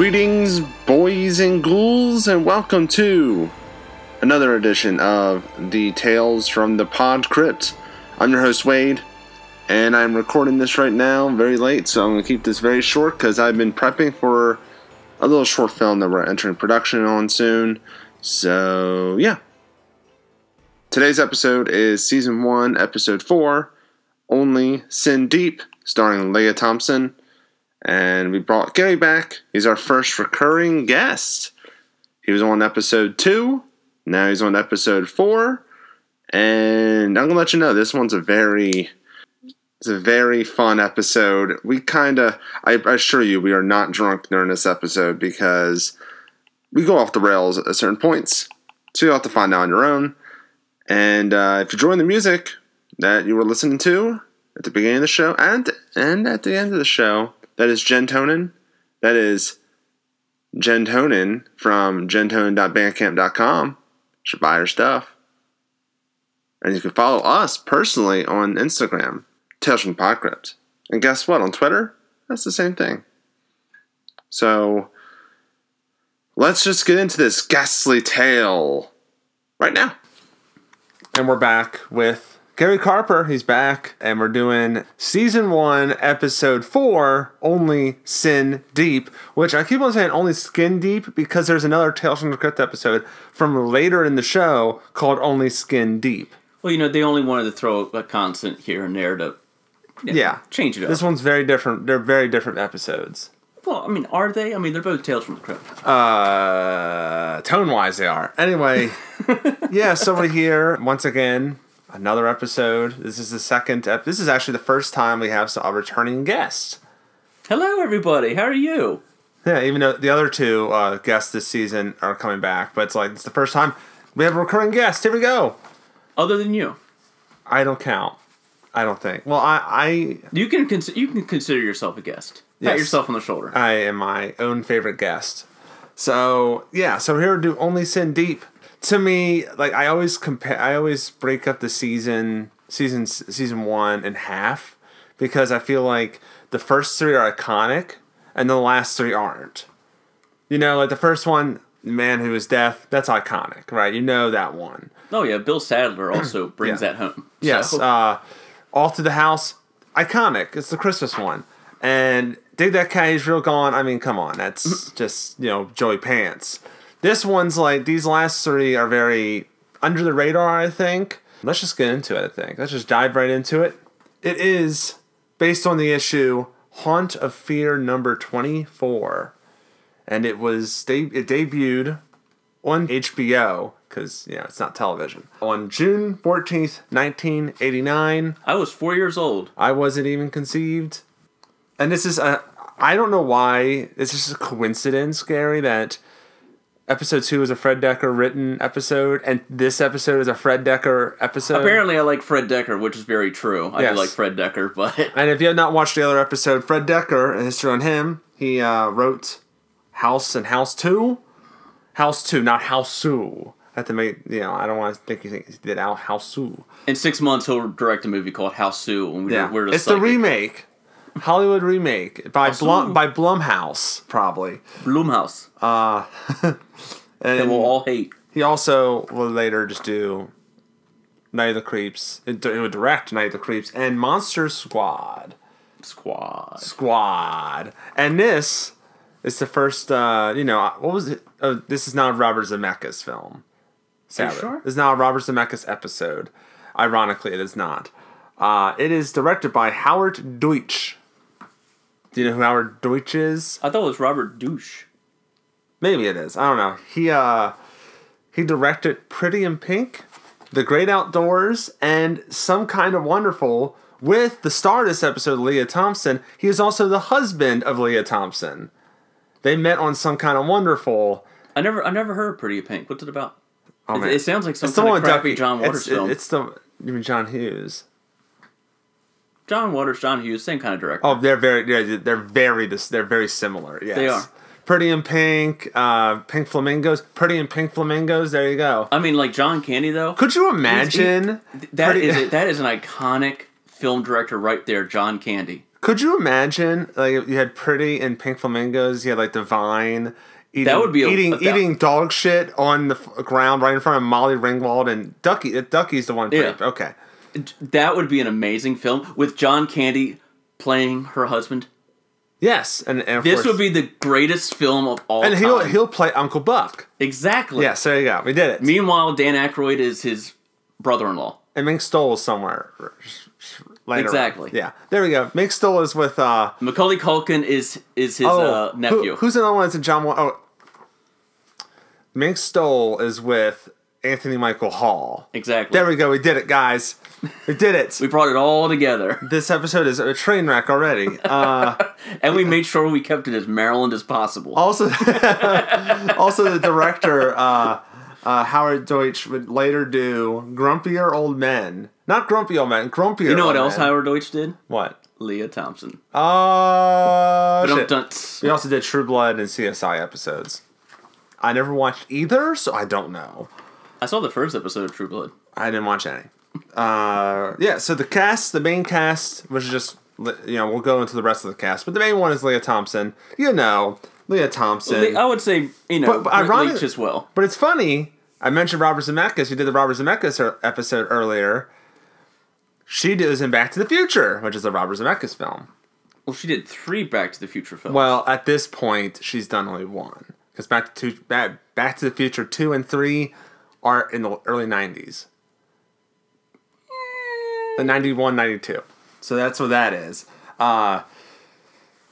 Greetings, boys and ghouls, and welcome to another edition of the Tales from the Pod Crypt. I'm your host, Wade, and I'm recording this right now very late, so I'm going to keep this very short because I've been prepping for a little short film that we're entering production on soon. So, yeah. Today's episode is Season 1, Episode 4 Only Sin Deep, starring Lea Thompson. And we brought Gary back. He's our first recurring guest. He was on episode two. Now he's on episode four. And I'm gonna let you know this one's a very it's a very fun episode. We kinda I, I assure you we are not drunk during this episode because we go off the rails at certain points. So you'll have to find out on your own. And uh, if you join the music that you were listening to at the beginning of the show and and at the end of the show, that is Gentonin. That is Gentonin from gentonin.bandcamp.com. Should buy her stuff. And you can follow us personally on Instagram, Tales from Podcrypt. And guess what? On Twitter, that's the same thing. So let's just get into this ghastly tale right now. And we're back with Gary Carper, he's back, and we're doing season one, episode four, Only Sin Deep, which I keep on saying only skin deep because there's another Tales from the Crypt episode from later in the show called Only Skin Deep. Well, you know, they only wanted to throw a constant here and there to know, Yeah. change it up. This one's very different. They're very different episodes. well, I mean, are they? I mean, they're both Tales from the Crypt. Uh, tone wise, they are. Anyway, yeah, so we're here once again. Another episode. This is the second. Ep- this is actually the first time we have a returning guest. Hello, everybody. How are you? Yeah, even though the other two uh, guests this season are coming back, but it's like it's the first time we have a recurring guest. Here we go. Other than you, I don't count. I don't think. Well, I I you can cons- you can consider yourself a guest. Pat Yes. yourself on the shoulder. I am my own favorite guest. So yeah, so here to do only sin deep. To me, like I always compare, I always break up the season, season season one in half, because I feel like the first three are iconic, and the last three aren't. You know, like the first one, Man Who Is Deaf, that's iconic, right? You know that one. oh yeah, Bill Sadler also brings Yeah. that home. Yes. Uh, All Through the House, iconic. It's the Christmas one. And Dig That Cat, He's Real Gone. I mean, come on. That's just, you know, Joey Pants. This one's like, these last three are very under the radar, I think. Let's just get into it, I think. Let's just dive right into it. It is based on the issue Haunt of Fear number 24. And it was, de- it debuted on HBO because you know it's not television on June fourteenth, nineteen eighty nine. I was four years old. I wasn't even conceived, and this is a I don't know why it's just a coincidence, Gary, that episode two is a Fred Dekker written episode, and this episode is a Fred Dekker episode. Apparently, I like Fred Dekker, which is very true. I Yes. do like Fred Dekker, but And if you have not watched the other episode, Fred Dekker, a history on him, he uh, wrote House and House Two, House Two, not House Two. I have to make you know I don't want to think you think he did out House Two. in six months he'll direct a movie called House Sue, and we're, Yeah, we're it's just the like, remake, Hollywood remake by Blum by Blumhouse probably. Bloomhouse And that we'll all hate. he also will later just do Night of the Creeps. It, it would direct Night of the Creeps and Monster Squad. Squad. Squad. And this is the first, uh, you know, what was it? Oh, this is not Robert Zemeckis' film. Sadly. sure? This is not a Robert Zemeckis episode. Ironically, it is not. Uh, it is directed by Howard Deutch. Do you know who Howard Deutch is? I thought it was Robert Douche. Maybe it is. I don't know. He uh he directed Pretty in Pink, The Great Outdoors, and Some Kind of Wonderful with the star of this episode, Lea Thompson. He is also the husband of Lea Thompson. They met on Some Kind of Wonderful. I never, I never heard Pretty in Pink. What's it about? Oh, it, it sounds like some It's kind of crappy Ducky. John Waters it's, film. It's the you mean John Hughes. John Waters, John Hughes, same kind of director. Oh, they're very they're, they're very this they're very similar. Yes. They are. Pretty in Pink, uh, Pink Flamingos, Pretty in Pink Flamingos. There you go. I mean, like John Candy though. Could you imagine That Pretty- is a, that is an iconic film director right there, John Candy. Could you imagine like you had Pretty and Pink Flamingos? You had like Divine. Eating, That would be a- eating that- eating dog shit on the f- ground right in front of Molly Ringwald and Ducky. Ducky's the one. Yeah. Okay. That would be an amazing film with John Candy playing her husband. Yes, and, and This course- would be the greatest film of all and he'll he'll play Uncle Buck. exactly. Yes, there you go. We did it. Meanwhile, Dan Aykroyd is his brother-in-law. and Mink Stole is somewhere. Later on. Exactly. Yeah, there we go. Mink Stole is with uh Macaulay Culkin is is his uh, nephew. Oh, Who, who's another one that's in John? Wa- Oh, Mink Stole is with Anthony Michael Hall. exactly. There we go. We did it, guys. We did it. we brought it all together, this episode is a train wreck already. Uh, and we made sure we kept it as Maryland as possible. also, also the director uh, uh, Howard Deutch would later do Grumpier Old Men. Not Grumpy Old Men. Grumpier. you know what else Men. Howard Deutch did? What? Lea Thompson. Oh, shit. We also did True Blood and CSI episodes. I never watched either, so I don't know. I saw the first episode of True Blood. I didn't watch any. Uh, yeah, so the cast, the main cast, was just you know we'll go into the rest of the cast, but the main one is Lea Thompson. You know, Lea Thompson. I would say you know But- but ironic- Leach as well. But it's funny. I mentioned Robert Zemeckis. Who did the Robert Zemeckis er- episode earlier? She does in Back to the Future, which is a Robert Zemeckis film. Well, she did three Back to the Future films. Well, at this point, she's done only one because Back to Back, Back to the Future two and three are in the early '90s. The 91, 92. So that's what that is. Uh,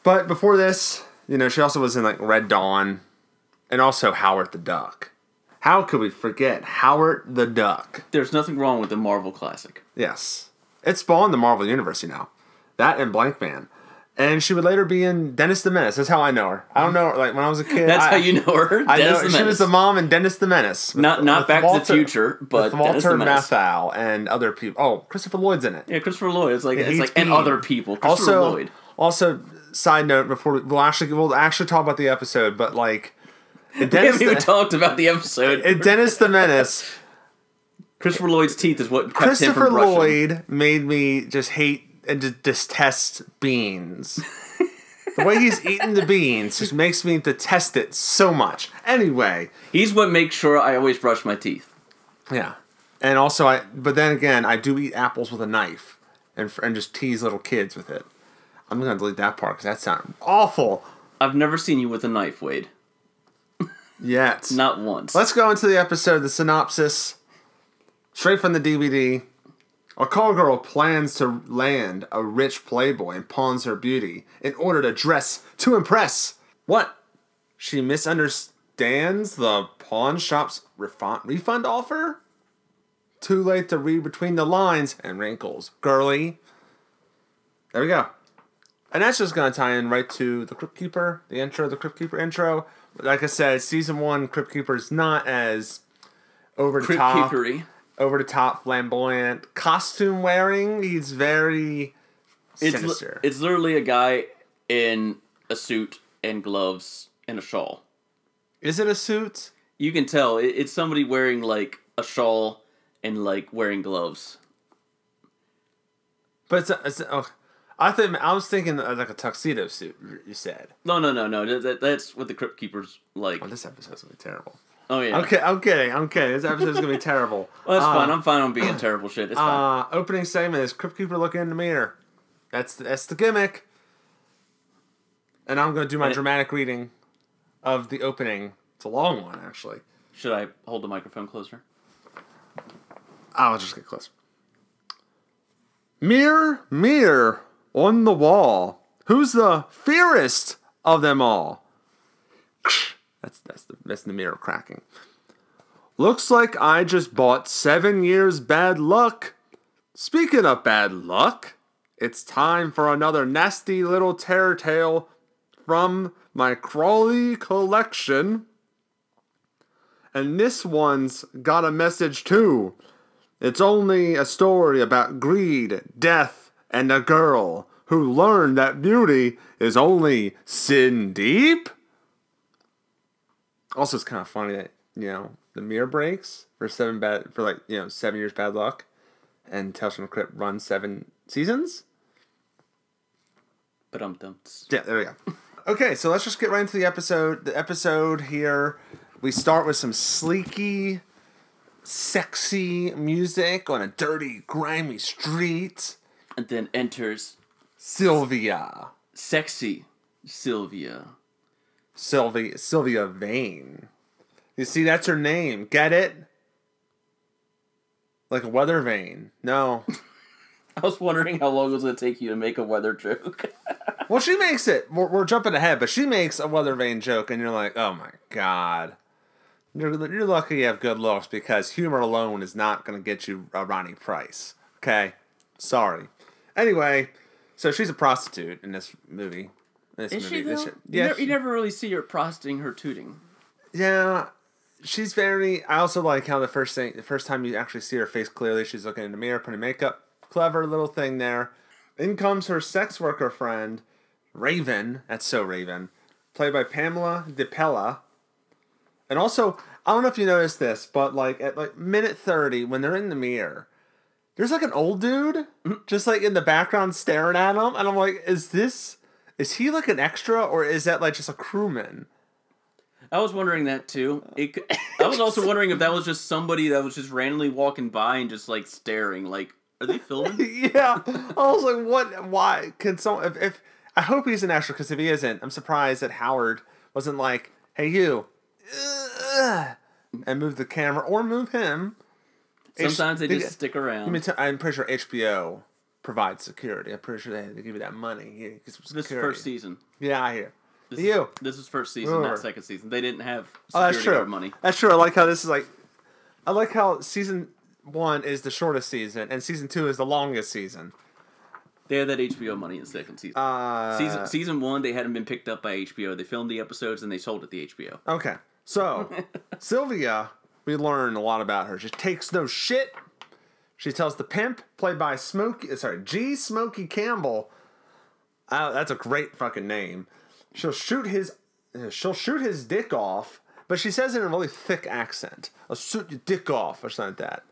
but before this, you know, she also was in like Red Dawn, and also Howard the Duck. How could we forget Howard the Duck? There's nothing wrong with the Marvel classic. Yes. It spawned the Marvel Universe, you know. That and Blank Man. And she would later be in Dennis the Menace. That's how I know her. I don't know her. Like when I was a kid. That's I, how you know her. I Dennis know she was the mom in Dennis the Menace. with- Not not Back to the Future, but Walter. Matthau and other people. Oh, Christopher Lloyd's in it. Yeah, Christopher Lloyd. It's like it's He's like and other people. Christopher Also, Lloyd. also, side note before we, we'll actually we'll actually talk about the episode, but like in We Dennis, haven't the, talked about the episode. in Dennis the Menace, Christopher Lloyd's teeth is what Christopher. Lloyd made me just hate and just detest beans. the way he's eating the beans just makes me detest it so much. Anyway, He's what makes sure I always brush my teeth. yeah, and also I, but then again, I do eat apples with a knife and and just tease little kids with it. I'm gonna delete that part because that sounds awful. I've never seen you with a knife, Wade. Yet, Not once. Let's go into the episode, the synopsis. Straight from the DVD. A call girl plans to land a rich playboy and pawns her beauty in order to dress to impress. What? She misunderstands the pawn shop's refund, refund offer? Too late to read between the lines and wrinkles. Girly. There we go. And that's just going to tie in right to the Crypt Keeper, the intro, the Crypt Keeper intro. Like I said, season one Crypt Keeper is not as over the Crypt top, keepery. Over the top, flamboyant costume wearing. He's very It's li- sinister. it's literally a guy in a suit and gloves and a shawl. is it a suit? You can tell it, it's somebody wearing like a shawl and like wearing gloves. But it's, a, it's a, oh, I think I was thinking of like a tuxedo suit. You said. No, no, no, no. That- that's what the Crypt Keepers like. Oh, this episode's gonna be terrible. Oh yeah. Okay, I'm kidding. I'm kidding. This episode's gonna be terrible. Well, that's Uh, fine. I'm fine on being terrible shit. It's fine. Uh, opening segment is Crypt Keeper looking in the mirror. That's that's the gimmick. And I'm gonna do my And it- dramatic reading of the opening. It's a long one, actually. Should I hold the microphone closer? I'll just get closer. Mirror, mirror on the wall, who's the fairest of them all? That's that's the that's the mirror cracking. Looks like I just bought seven years bad luck. Speaking of bad luck, it's time for another nasty little terror tale from my Crawley collection. And this one's got a message too. It's only a story about greed, death, and a girl who learned that beauty is only sin deep. Also, it's kind of funny that you know the mirror breaks for seven bad for like you know seven years bad luck, and Tales from the Crypt runs seven seasons. But um dumps. Yeah, there we go. Okay, so let's just get right into the episode. The episode here, we start with some sleeky, sexy music on a dirty, grimy street. And then enters Sylvia. sexy Sylvia. Sylvia Sylvia Vane. You see, that's her name. Get it? Like a weather vane. No. I was wondering how long it was gonna take you to make a weather joke. Well, she makes it. We're, we're jumping ahead, but she makes a weather vane joke, and you're like, oh my god. You're, you're lucky you have good looks because humor alone is not going to get you a Ronnie Price. Okay? Sorry. Anyway, so she's a prostitute in this movie. This Is movie. she This though? you, Yeah, never, she- you never really see her prostituting her tooting. Yeah, she's very. I also like how the first thing, the first time you actually see her face clearly, she's looking in the mirror, putting makeup. Clever little thing there. In comes her sex worker friend, Raven. That's so Raven, played by Pamela DePella. And also, I don't know if you noticed this, but like at like minute thirty, when they're in the mirror, there's like an old dude mm-hmm. just like in the background staring at them, and I'm like, is this? Is he like an extra, or is that like just a crewman? I was wondering that too. Uh. It, c- I was also wondering if that was just somebody that was just randomly walking by and just like staring. Like, are they filming? yeah, I was like, what? Why can someone, If, if I hope he's an extra, because if he isn't, I'm surprised that Howard wasn't like, "Hey, you," ugh, and move the camera or move him. Sometimes they they- just stick I around. mean, I'm pretty sure HBO provides security. I'm pretty sure they, they give you that money. Yeah, this is first season. Yeah, I hear. This You. Is, this is first season, Remember. not second season. They didn't have Oh, that's true. money. That's true. I like how this is like. I like how season one is the shortest season, and season two is the longest season. They had that HBO money in second season. Uh, season season one, they hadn't been picked up by HBO. They filmed the episodes and they sold it to HBO. Okay. So, Sylvia, we learn a lot about her. She takes no shit. She tells the pimp, played by Smokey, sorry, G. Smokey Campbell. Uh, that's a great fucking name. She'll shoot his, uh, she'll shoot his dick off, but she says it in a really thick accent. I'll shoot your dick off or something like that.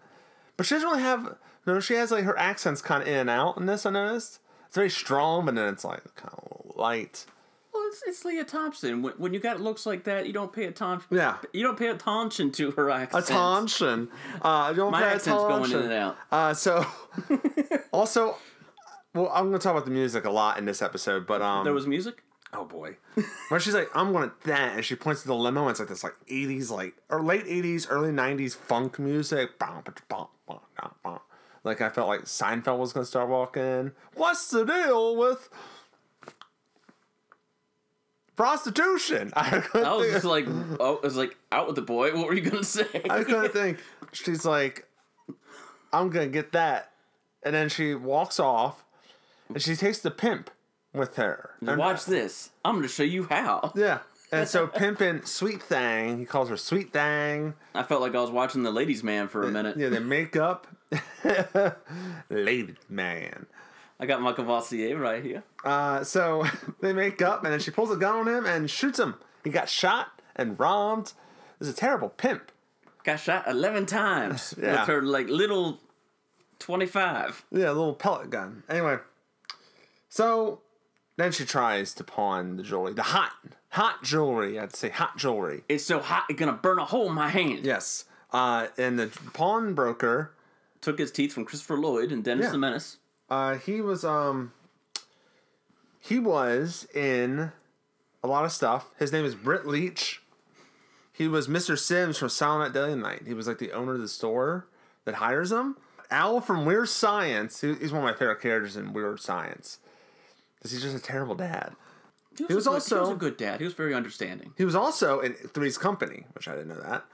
But she doesn't really have. No, she has like her accents kind of in and out in this. I noticed it's very strong, but then it's like kind of light. It's, it's Lea Thompson. When, when you got looks like that, you don't pay attention. Yeah. You don't pay attention to her accent. Attention. Uh, don't My pay accent's going in and out. Uh, so, also, well, I'm gonna talk about the music a lot in this episode, but um, There was music. oh boy, when she's like, I'm gonna that, and she points to the limo, and it's like this like 80s, like or late 80s, early 90s funk music. Like I felt like Seinfeld was gonna start walking. What's the deal with prostitution? I, I was just like, oh, I was like, out with the boy. What were you gonna say? I couldn't think. She's like, I'm gonna get that, and then she walks off, and she takes the pimp with her. And- Watch this. I'm gonna show you how. Yeah, and so pimping Sweet Thang, he calls her Sweet Thang. I felt like I was watching The Ladies Man for a minute. Yeah, they make up. Lady man. I got my Courvoisier right here. Uh, so they make up, and then she pulls a gun on him and shoots him. He got shot and robbed. This is a terrible pimp. Got shot eleven times Yeah. with her like little twenty-five. Yeah, a little pellet gun. Anyway, so then she tries to pawn the jewelry, the hot, hot jewelry. I'd say hot jewelry. It's so hot it's gonna burn a hole in my hand. Yes. Uh, and the pawnbroker, Took his teeth from Christopher Lloyd and Dennis Yeah. the Menace. Uh, he was um, he was in a lot of stuff. His name is Britt Leach. He was Mr. Sims from Silent Night Deadly Night. He was like the owner of the store that hires him. Al from Weird Science. He's one of my favorite characters in Weird Science. Because he's just a terrible dad. He was, He was a good, also- he was a good dad. He was very understanding. He was also in Three's Company, which I didn't know that.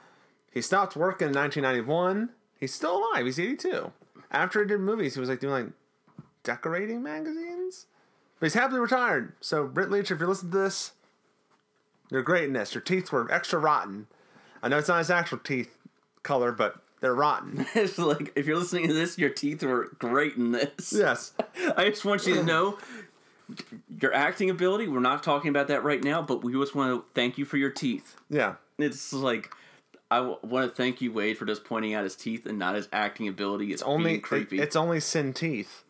He stopped working in 1991. He's still alive. He's 82. After he did movies, he was like doing like decorating magazines. But he's happily retired. So, Britt Leach, if you're listening to this, you're great in this. Your teeth were extra rotten. I know it's not his actual teeth color, but they're rotten. it's like if you're listening to this, your teeth were great in this. yes. I just want you to know your acting ability. We're not talking about that right now, but we just want to thank you for your teeth. Yeah. It's like I w- want to thank you, Wade, for just pointing out his teeth and not his acting ability. It's Only being creepy. it's only sin teeth.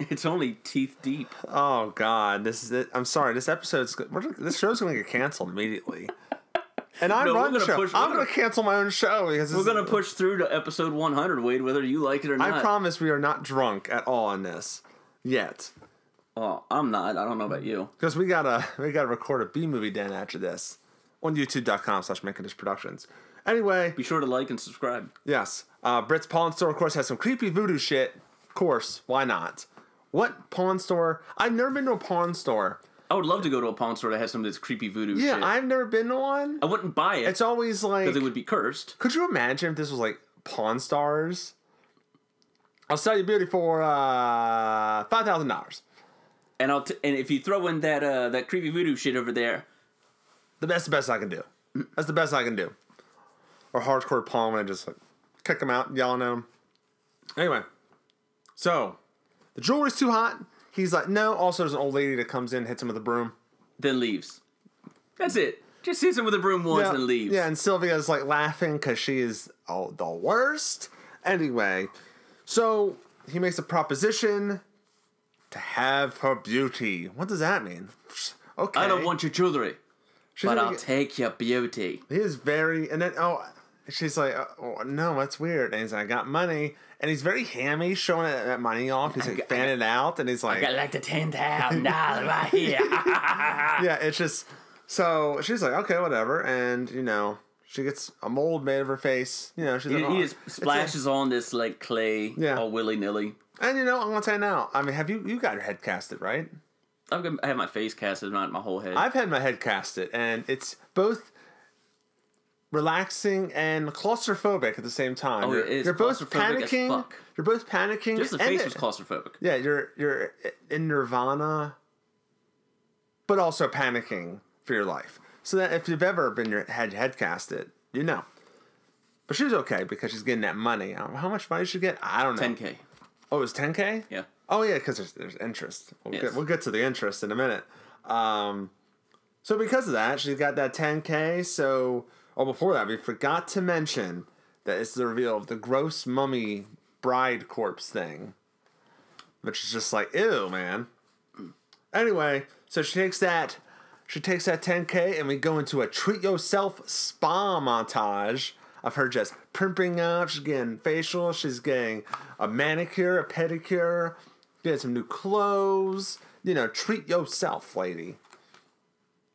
It's only teeth deep. Oh God, this is it. I'm sorry. This episode's this show's gonna get canceled immediately. And I No, run we're the show. push- I'm gonna gonna- cancel my own show because We're gonna push through to episode 100, Wade, whether you like it or not. I promise we are not drunk at all on this yet, Oh, I'm not. I don't know about you. because we gotta we gotta record a B movie den after this on YouTube.com/slash Making Productions. Anyway, Be sure to like and subscribe. Yes. Uh, Brit's Pawn Store, of course, has some creepy voodoo shit. Of course, why not? What pawn store? I've never been to a pawn store. I would love to go to a pawn store that has some of this creepy voodoo Yeah, shit. I've never been to one. I wouldn't buy it It's always like. because it would be cursed. Could you imagine if this was like Pawn Stars? I'll sell you beauty for uh, five thousand dollars. And I'll t- and if you throw in that uh, that creepy voodoo shit over there, The best, the best I can do. That's the best I can do. Or hardcore pawn and I just like kick them out, yelling at them. Anyway, so the jewelry's too hot. He's like, no. Also, there's an old lady that comes in, hits him with a broom. then leaves. That's it. Just hits him with a broom once yeah, and leaves. Yeah, and Sylvia's like laughing because she is oh, the worst. Anyway, so he makes a proposition to have her beauty. What does that mean? Okay. I don't want your jewelry, She's but I'll get- take your beauty. He is very, and then oh, she's like, uh, oh, no, that's weird. And he's like, I got money, and he's very hammy, showing that, money off. He's like fanning it out, and he's like, Got like the ten thousand dollars right here. yeah, it's just so she's like, okay, whatever, and you know. She gets a mold made of her face. You know, she's he, like, oh, he just splashes on this like clay, Yeah. all willy nilly. And you know, I'm gonna tell you now. I mean, have you you got your head casted, right? I've got, I have my face casted, not my whole head. I've had my head casted, and it's both relaxing and claustrophobic at the same time. Oh, you're, it is you're both panicking. You're both panicking. Just the face was claustrophobic. Yeah, you're you're in nirvana, but also panicking for your life. So that if you've ever been your head head casted, you know. But she was okay because she's getting that money. How much money she get? I don't know. 10k. Oh, it was 10k. Yeah. Oh yeah, because there's there's interest. We'll Yes. get we'll get to the interest in a minute. Um, so because of that, she's got that 10k. So oh, before that, we forgot to mention that it's the reveal of the gross mummy bride corpse thing, which is just like ew, man. Anyway, so she takes that. She takes that 10k, and we go into a treat yourself spa montage of her just primping up. She's getting facial. She's getting a manicure, a pedicure, getting some new clothes. You know, treat yourself, lady.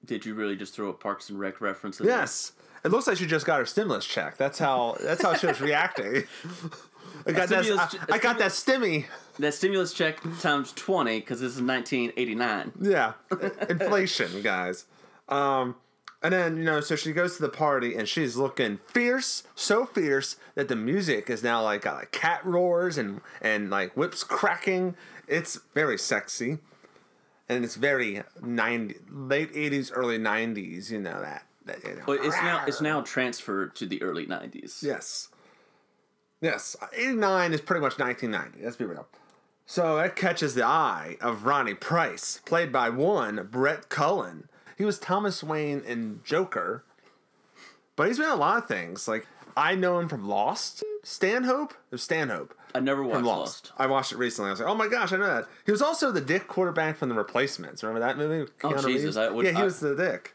Did you really just throw a Parks and Rec reference? in? Yes, it looks like she just got her stimulus check. That's how. That's how she was reacting. I got that. I, che- I got that stimmy. That stimulus check times 20 because this is 1989. Yeah, inflation, guys. Um, and then you know, so she goes to the party and she's looking fierce, so fierce that the music is now like like cat roars and and like whips cracking. It's very sexy, and it's very 90 late eighties, early nineties. You know that. That you know. But it's now it's now transferred to the early 90s. Yes. Yes. 89 is pretty much 1990. Let's be real. So that catches the eye of Ronnie Price, played by one Brett Cullen. He was Thomas Wayne in Joker, but he's been a lot of things. Like, I know him from Lost. Stanhope? It was Stanhope. I never watched Lost. Lost. I watched it recently. I was like, oh my gosh, I know that. He was also the dick quarterback from The Replacements. Remember that movie? with Oh, Jesus, Reeves? I would- yeah, he I- was the dick.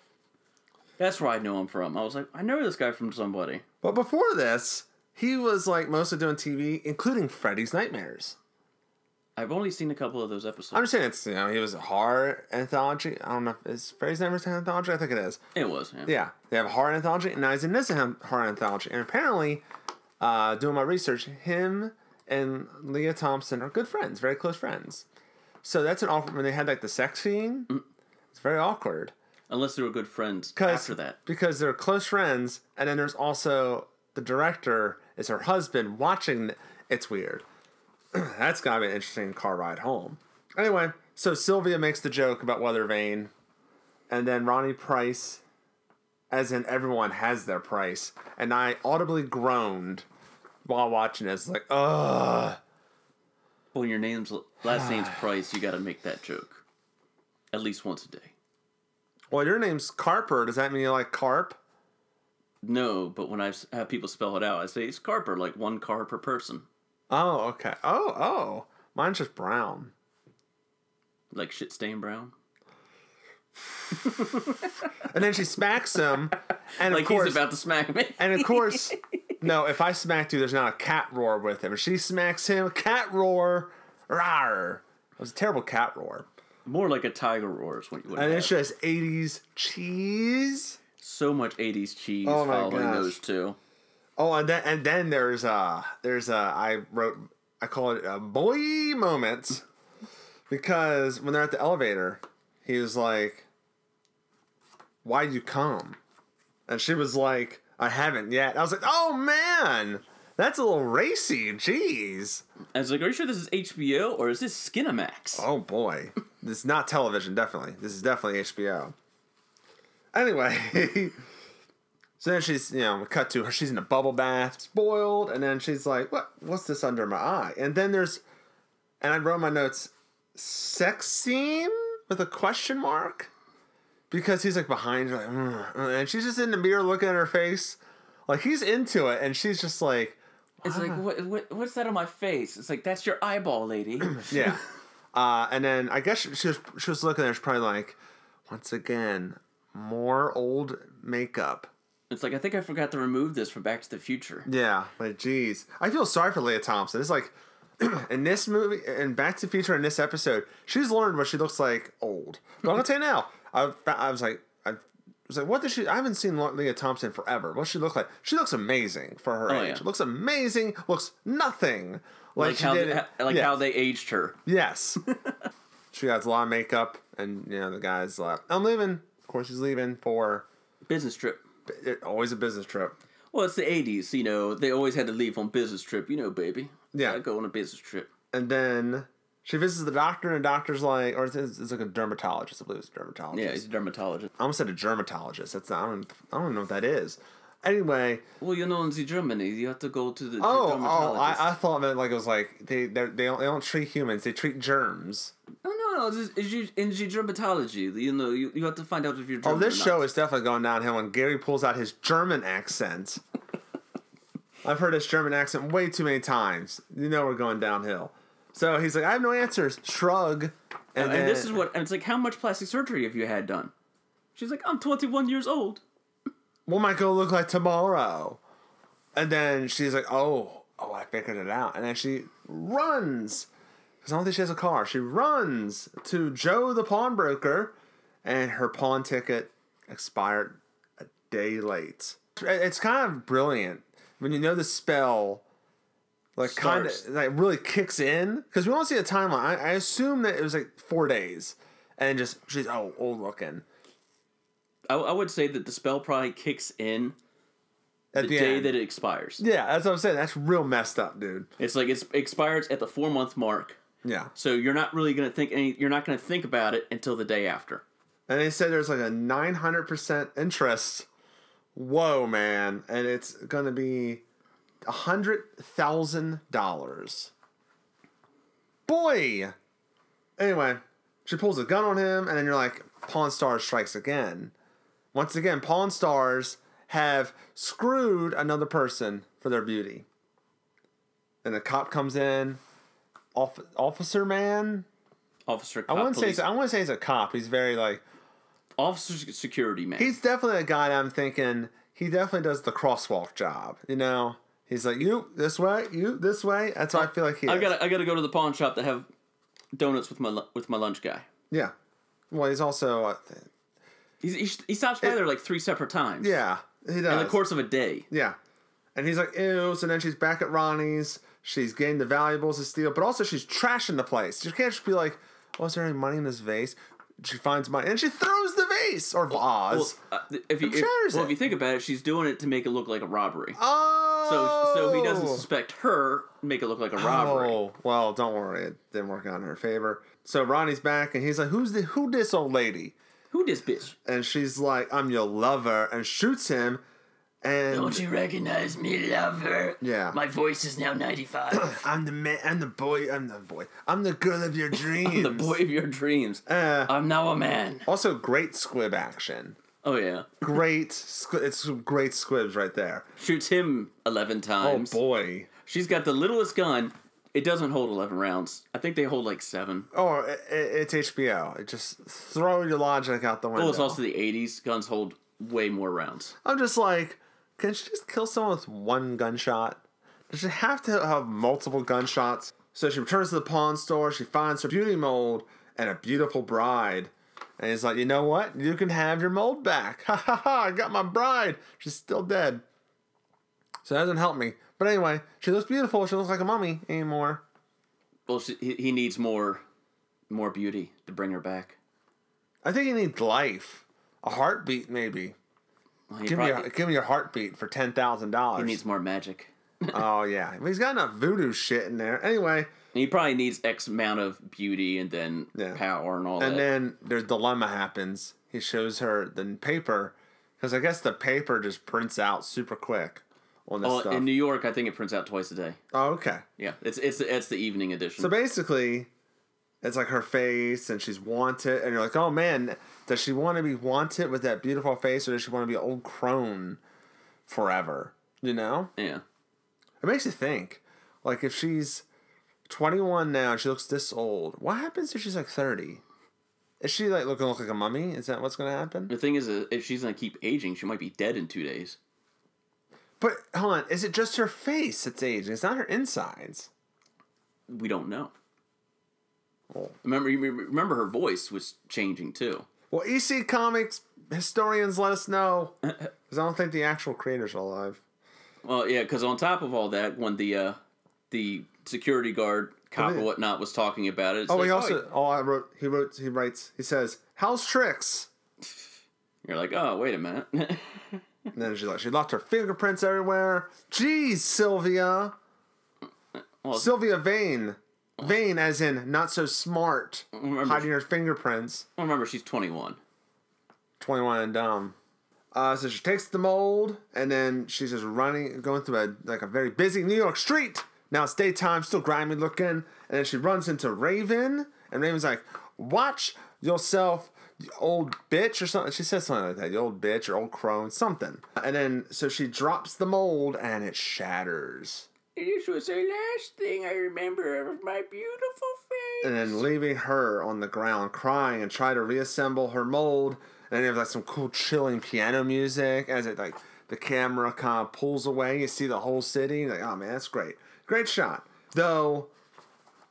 That's where I know him from. I was like, I know this guy from somebody. But before this, he was like mostly doing TV, including Freddy's Nightmares. I've only seen a couple of those episodes. I'm just saying it's you know he was a horror anthology. I don't know if is Freddy's Nightmares an anthology. I think it is. it was, yeah. Yeah, they have a horror anthology, and now he's in this horror anthology. And apparently, uh, doing my research, him and Lea Thompson are good friends, very close friends. So that's an awkward when they had like the sex scene. It's very awkward Unless they were good friends after that. because they're close friends, and then there's also the director is her husband watching. It's weird. That's gotta be an interesting car ride home. Anyway, so Sylvia makes the joke about Weather Vane, and then Ronnie Price, as in everyone has their price, and I audibly groaned while watching this, like, ugh. When your name's last name's Price, you got to make that joke at least once a day. Well, your name's Carper. Does that mean you like carp? No, but when I have people spell it out, I say it's carper, like one car per person. Oh, okay. Oh, oh. Mine's just brown. Like shit stain brown. And then she smacks him, and Like of course, he's about to smack me. and of course, no. If I smacked you, there's not a cat roar with him. If she smacks him, cat roar, rawr. It was a terrible cat roar. More like a tiger roar is what you would And have. it's just 80s cheese. so much 80s cheese Oh following gosh. those two. Oh, and then and then there's uh there's uh I wrote I call it a boy moment because when they're at the elevator, he was like, "Why'd you come?" And she was like, "I haven't yet." I was like, "Oh man, that's a little racy." Jeez. I was like, are you sure this is HBO or is this Skinamax? Oh boy, this is not television. Definitely, this is definitely HBO. Anyway, so then she's you know we cut to her. She's in a bubble bath, spoiled, and then she's like, "What? What's this under my eye?" And then there's, and I wrote my notes, sex scene with a question mark, because he's like behind her, like, "Mm," and she's just in the mirror looking at her face, like he's into it, and she's just like, It's like, what, what, what's that on my face? It's like, that's your eyeball, lady. Yeah. Uh, and then I guess she, she was she was looking there. She's probably like, once again, more old makeup. it's like, I think I forgot to remove this from Back to the Future. Yeah, like jeez, I feel sorry for Lea Thompson. It's like in this movie, in Back to the Future, in this episode, she's learned what she looks like old. But I'm gonna tell you now, I, I was like, was like, what does she? I haven't seen Lea Thompson forever. What does she look like? She looks amazing for her Oh, age. yeah. Looks amazing. Looks nothing like, Like, she how, did. they, like how they aged her. Yes. she has a lot of makeup, and you know the guy's like, "I'm leaving." Of course, he's leaving for Business trip. always a business trip. Well, it's the 80s, you know, they always had to leave on business trip, you know, baby. Yeah. Gotta go on a business trip. And then she visits the doctor, and the doctor's like, or it's, it's like a dermatologist. I believe it's a dermatologist. Yeah, he's a dermatologist. I almost said a dermatologist. That's not, I don't I don't know what that is. Anyway, Well, you know, in Germany, you have to go to the oh, oh, dermatologist. I, I thought that like it was like they they're- they don't, they don't treat humans. They treat germs. No, no, no. It's, it's, you- in the dermatology, you know, you, you have to find out if you're Oh, this or not. show is definitely going downhill when Gary pulls out his German accent. I've heard his German accent way too many times. You know we're going downhill. So he's like, I have no answers. Shrug. And, then- this is what, and it's like, how much plastic surgery have you had done? She's like, I'm 21 years old. what am I gonna look like tomorrow? And then she's like, oh, oh, I figured it out. And then she runs. Because I don't think she has a car. She runs to Joe the pawnbroker, and her pawn ticket expired a day late. It's kind of brilliant when you know the spell, like kind of like really kicks in. Because we don't see a timeline. I, I assume that it was like four days, and just she's oh old looking. I, I would say that the spell probably kicks in At the, the, day end. that it expires. yeah, that's what I'm saying. That's real messed up, dude. It's like it's, it expires at the four month mark. Yeah. So you're not really gonna think any. You're not gonna think about it until the day after. And they said there's like a 900% interest. Whoa, man. And it's to be $100,000. Boy! Anyway, she pulls a gun on him, and then you're like, Pawn Stars strikes again. Once again, Pawn Stars have screwed another person for their beauty. And the cop comes in. Off- officer man? Officer. I cop, wouldn't say I wouldn't say he's a cop. He's very like officer security man. He's definitely a guy I'm thinking he definitely does the crosswalk job. You know, he's like you this way, you this way. That's how I feel like he. I is. gotta I gotta go to the pawn shop to have donuts with my with my lunch guy. Yeah. Well, he's also uh, He's, he, he stops by there like three separate times. yeah he does. In the course of a day. yeah, and he's like ew. So then she's back at Ronnie's. She's getting the valuables to steal, but also she's trashing the place. She can't just be like, "Oh, is there any money in this vase?" She finds money and she throws the vase or vase. Well, uh, if you if, well, it? if you think about it, she's doing it to make it look like a robbery. oh, So so he doesn't suspect her, make it look like a robbery. Oh well, don't worry, it didn't work out in her favor. So Ronnie's back, and he's like, "Who's the who this old lady?" Who this bitch? And she's like, "I'm your lover," and shoots him. And don't you recognize me, lover? Yeah. My voice is now ninety five. I'm the man. I'm the boy. I'm the boy. I'm the girl of your dreams. I'm the boy of your dreams. Uh, I'm now a man. also, great squib action. Oh yeah. Great. Squ- it's great squibs right there. Shoots him eleven oh, times. Oh boy. She's got the littlest gun. It doesn't hold eleven rounds. I think they hold like seven. Oh, it, it's HBO. It just throw your logic out the window. Well, it's also the '80s. Guns hold way more rounds. I'm just like, can she just kill someone with one gunshot? Does she have to have multiple gunshots? So she returns to the pawn store. She finds her beauty mold and a beautiful bride. And he's like, you know what? You can have your mold back. Ha ha ha! I got my bride. She's still dead. So that doesn't help me. But anyway, she looks beautiful. She looks like a mummy anymore. Well, she, he, needs more, more beauty to bring her back. I think he needs life, a heartbeat maybe. Well, Give me, a, give me your heartbeat for ten thousand dollars. he needs more magic. Oh yeah, he's got enough voodoo shit in there. Anyway, He probably needs X amount of beauty and then Yeah. power and all that. and that. then their dilemma happens. He shows her the paper because I guess the paper just prints out super quick on this oh, stuff. in New York, I think it prints out twice a day. oh, okay. Yeah, it's it's it's the evening edition. So basically, it's like her face, and she's wanted, and you're like, oh man, does she want to be wanted with that beautiful face, or does she want to be old crone forever? You know. yeah, It makes you think. Like if she's 21 now she looks this old, what happens if she's like 30? Is she like looking look like a mummy? Is that what's gonna happen? the thing is, uh, if she's gonna keep aging, she might be dead in two days. But hold on, is it just her face that's aging? It's not her insides. We don't know. Well, Remember, remember her voice was changing too. well EC Comics historians let us know because I don't think the actual creators are alive. Well, yeah, because on top of all that, when the uh, the security guard cop Oh, or whatnot was talking about it, it's Oh, like, he also oh, oh I wrote he wrote he writes he says how's tricks. you're like, oh, wait a minute. And then she's like, she left her fingerprints everywhere. Jeez, Sylvia. Well- Sylvia Vane. Vane, as in not so smart, hiding her fingerprints. Well, remember, she's 21. 21 and dumb. Uh, so she takes the mold, and then she's just running, going through a like a very busy New York street. Now it's daytime, still grimy looking, and then she runs into Raven, and Raven's like, "Watch yourself, you old bitch," or something. She says something like that, "You old bitch" or "old crone," something. And then so she drops the mold, and it shatters. This was the last thing I remember of my beautiful face. and then leaving her on the ground crying and try to reassemble her mold. And then you have like some cool chilling piano music as it like the camera kind of pulls away. You see the whole city. Like, oh man, that's great. Great shot. Though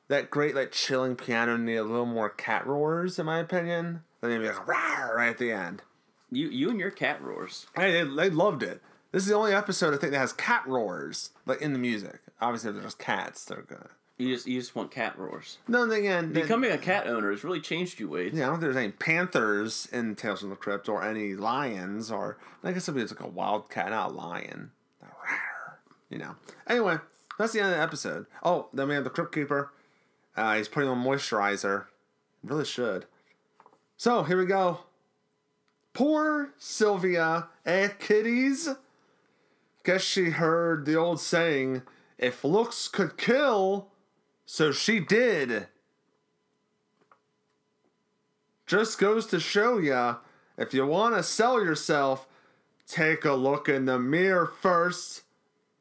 that great like chilling piano needed a little more cat roars, in my opinion. Then be like, Rawr, right at the end. You, you and your cat roars. Hey, they, they loved it. This is the only episode I think that has cat roars like in the music. Obviously, there's cats that are gonna. You just, you just want cat roars. No, then again, then- Becoming a cat owner has really changed you, Wade. Yeah, I don't think there's any panthers in Tales from the Crypt or any lions or I guess it'd be like a wild cat, not a lion. You know. Anyway, that's the end of the episode. Oh, then we have the Crypt Keeper. Uh, he's putting on moisturizer. Really should. So here we go. Poor Sylvia, eh, kitties? Guess she heard the old saying, if looks could kill, so she did. Just goes to show ya, if you want to sell yourself, take a look in the mirror first.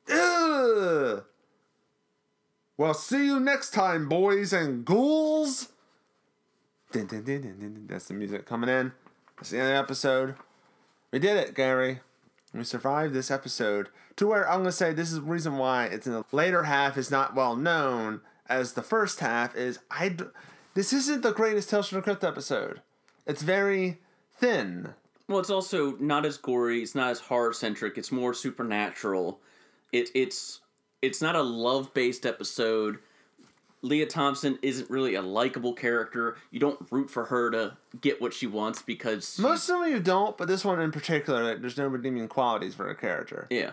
Ugh. Well, see you next time, boys and ghouls. Dun, dun, dun. That's the music coming in. That's the end of the episode. We did it, Gary. We survived this episode to where I'm gonna say this is the reason why it's in the later half is not well known as the first half is I. This isn't the greatest Tales from the Crypt episode. It's very thin. Well, it's also not as gory. It's not as horror centric. It's more supernatural. It it's it's not a love based episode. Lea Thompson isn't really a likable character. You don't root for her to get what she wants because she- Most of them you don't, but this one in particular, like, there's no redeeming qualities for her character. yeah.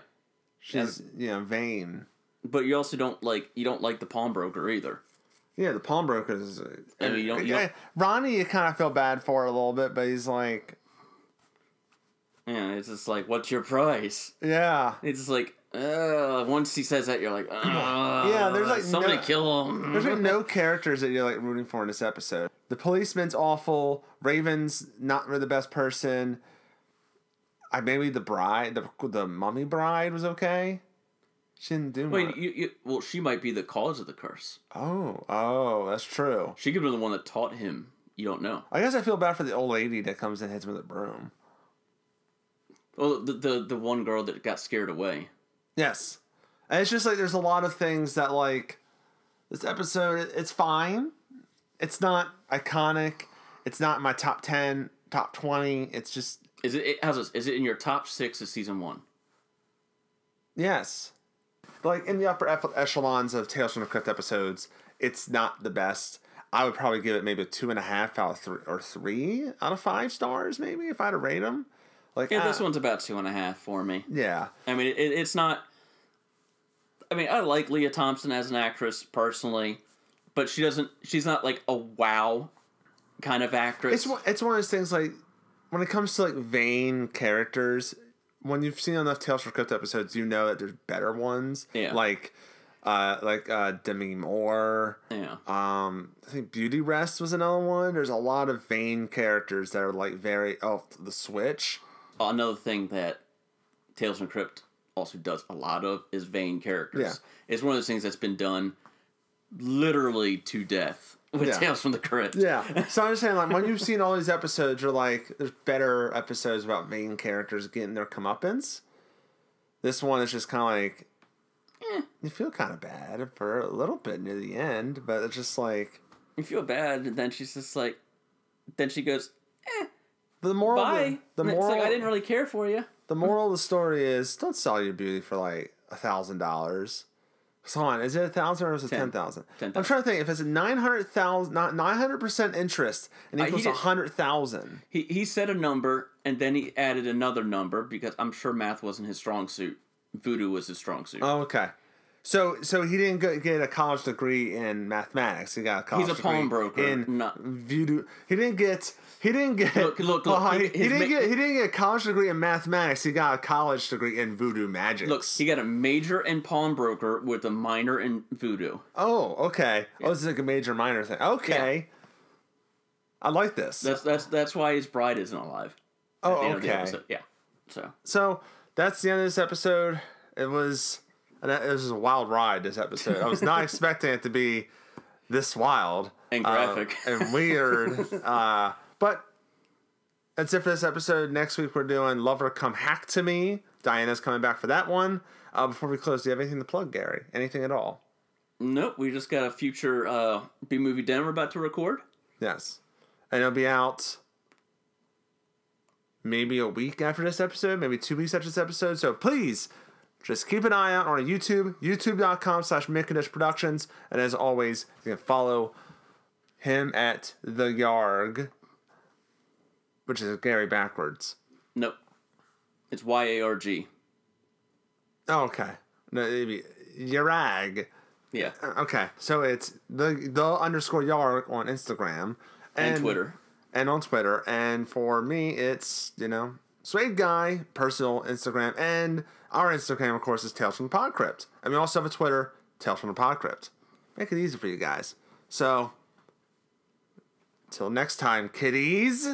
She's you know vain. But you also don't like you don't like the pawnbroker either. Yeah, the pawnbroker is. uh, I mean, you don't- you don't- Ronnie, you kind of feel bad for a little bit, but he's like, Yeah, it's just like, what's your price? yeah. It's just like, uh, once he says that, you're like, uh, Yeah, there's, like, somebody no- kill him. There's like no characters that you're like rooting for in this episode. The policeman's awful. Raven's not really the best person. I maybe the bride, the the mummy bride was okay. She didn't do Wait, much. you, you, well, she might be the cause of the curse. Oh, oh, that's true. She could be the one that taught him. You don't know. I guess I feel bad for the old lady that comes and hits him with a broom. Well, the the, the one girl that got scared away. Yes. And it's just like there's a lot of things that like this episode it's fine. It's not iconic. It's not in my top 10, top 20. It's just Is it, it how's this? Is it in your top six of season one? yes. Like in the upper echelons of Tales from the Crypt episodes, it's not the best. I would probably give it maybe a two and a half out of three or three out of five stars, maybe if I had to rate them. Like Yeah, this uh, one's about two and a half for me. yeah, I mean, it, it's not. I mean, I like Lea Thompson as an actress personally, but she doesn't. She's not like a wow kind of actress. It's one, it's one of those things like when it comes to like vain characters. When you've seen enough Tales from the Crypt episodes, you know that there's better ones. Yeah. Like, uh, like uh, Demi Moore. yeah. Um, I think Beauty Rest was another one. There's a lot of vain characters that are like very oh the Switch. Another thing that Tales from the Crypt also does a lot of is vain characters. Yeah. It's one of those things that's been done literally to death with Yeah. Tales from the Crypt. Yeah. So I'm just saying, like, when you've seen all these episodes, you're like, there's better episodes about vain characters getting their comeuppance. This one is just kind of like, Eh. you feel kind of bad for a little bit near the end, but it's just like, You feel bad, and then she's just like, then she goes, eh, the moral, bye. the, the moral, like, I didn't really care for you. the moral of the story is, don't sell your beauty for like a thousand dollars. So hold on, is it a thousand or is it Ten. ten thousand? I'm trying to think if it's a nine hundred thousand, not nine hundred percent interest, and Uh, he equals a hundred thousand. He he said a number and then he added another number because I'm sure math wasn't his strong suit. Voodoo was his strong suit. Oh, okay. So, so he didn't go, get a college degree in mathematics. He got a college. He's a degree pawnbroker, in not- voodoo. He didn't get. He didn't get. Look, look, look, on, he- he, didn't ma- get. He didn't get a college degree in mathematics. He got a college degree in voodoo magic. Look, he got a major in pawnbroker with a minor in voodoo. oh, okay. Oh, this is like a major minor thing. Okay. I like this. That's that's that's why his bride isn't alive. oh, the end of the okay. Yeah. So So that's the end of this episode. It was and it was a wild ride. This episode. I was not expecting it to be this wild And uh, graphic. and weird. uh, but that's it for this episode. Next week we're doing "Lover Come Hack to Me." Diana's coming back for that one. Uh, before we close, do you have anything to plug, Gary? Anything at all? nope, we just got a future uh, B movie den we're about to record. Yes, and it'll be out maybe a week after this episode, maybe two weeks after this episode. So please just keep an eye out on our YouTube, youtube.com slash Mikadish Productions. And as always, you can follow him at the Yarg, which is Gary backwards. Nope. It's Y A R G. Oh, okay. No, it'd be Yarag. Yeah. Uh, okay, so it's the the underscore Yarg on Instagram And, Twitter. and on Twitter. And for me, it's, you know, Suede Guy, personal Instagram. And our Instagram, of course, is Tales from the Pod Crypt. And we also have a Twitter, Tales from the Pod Crypt. Make it easy for you guys. So, till next time, kiddies.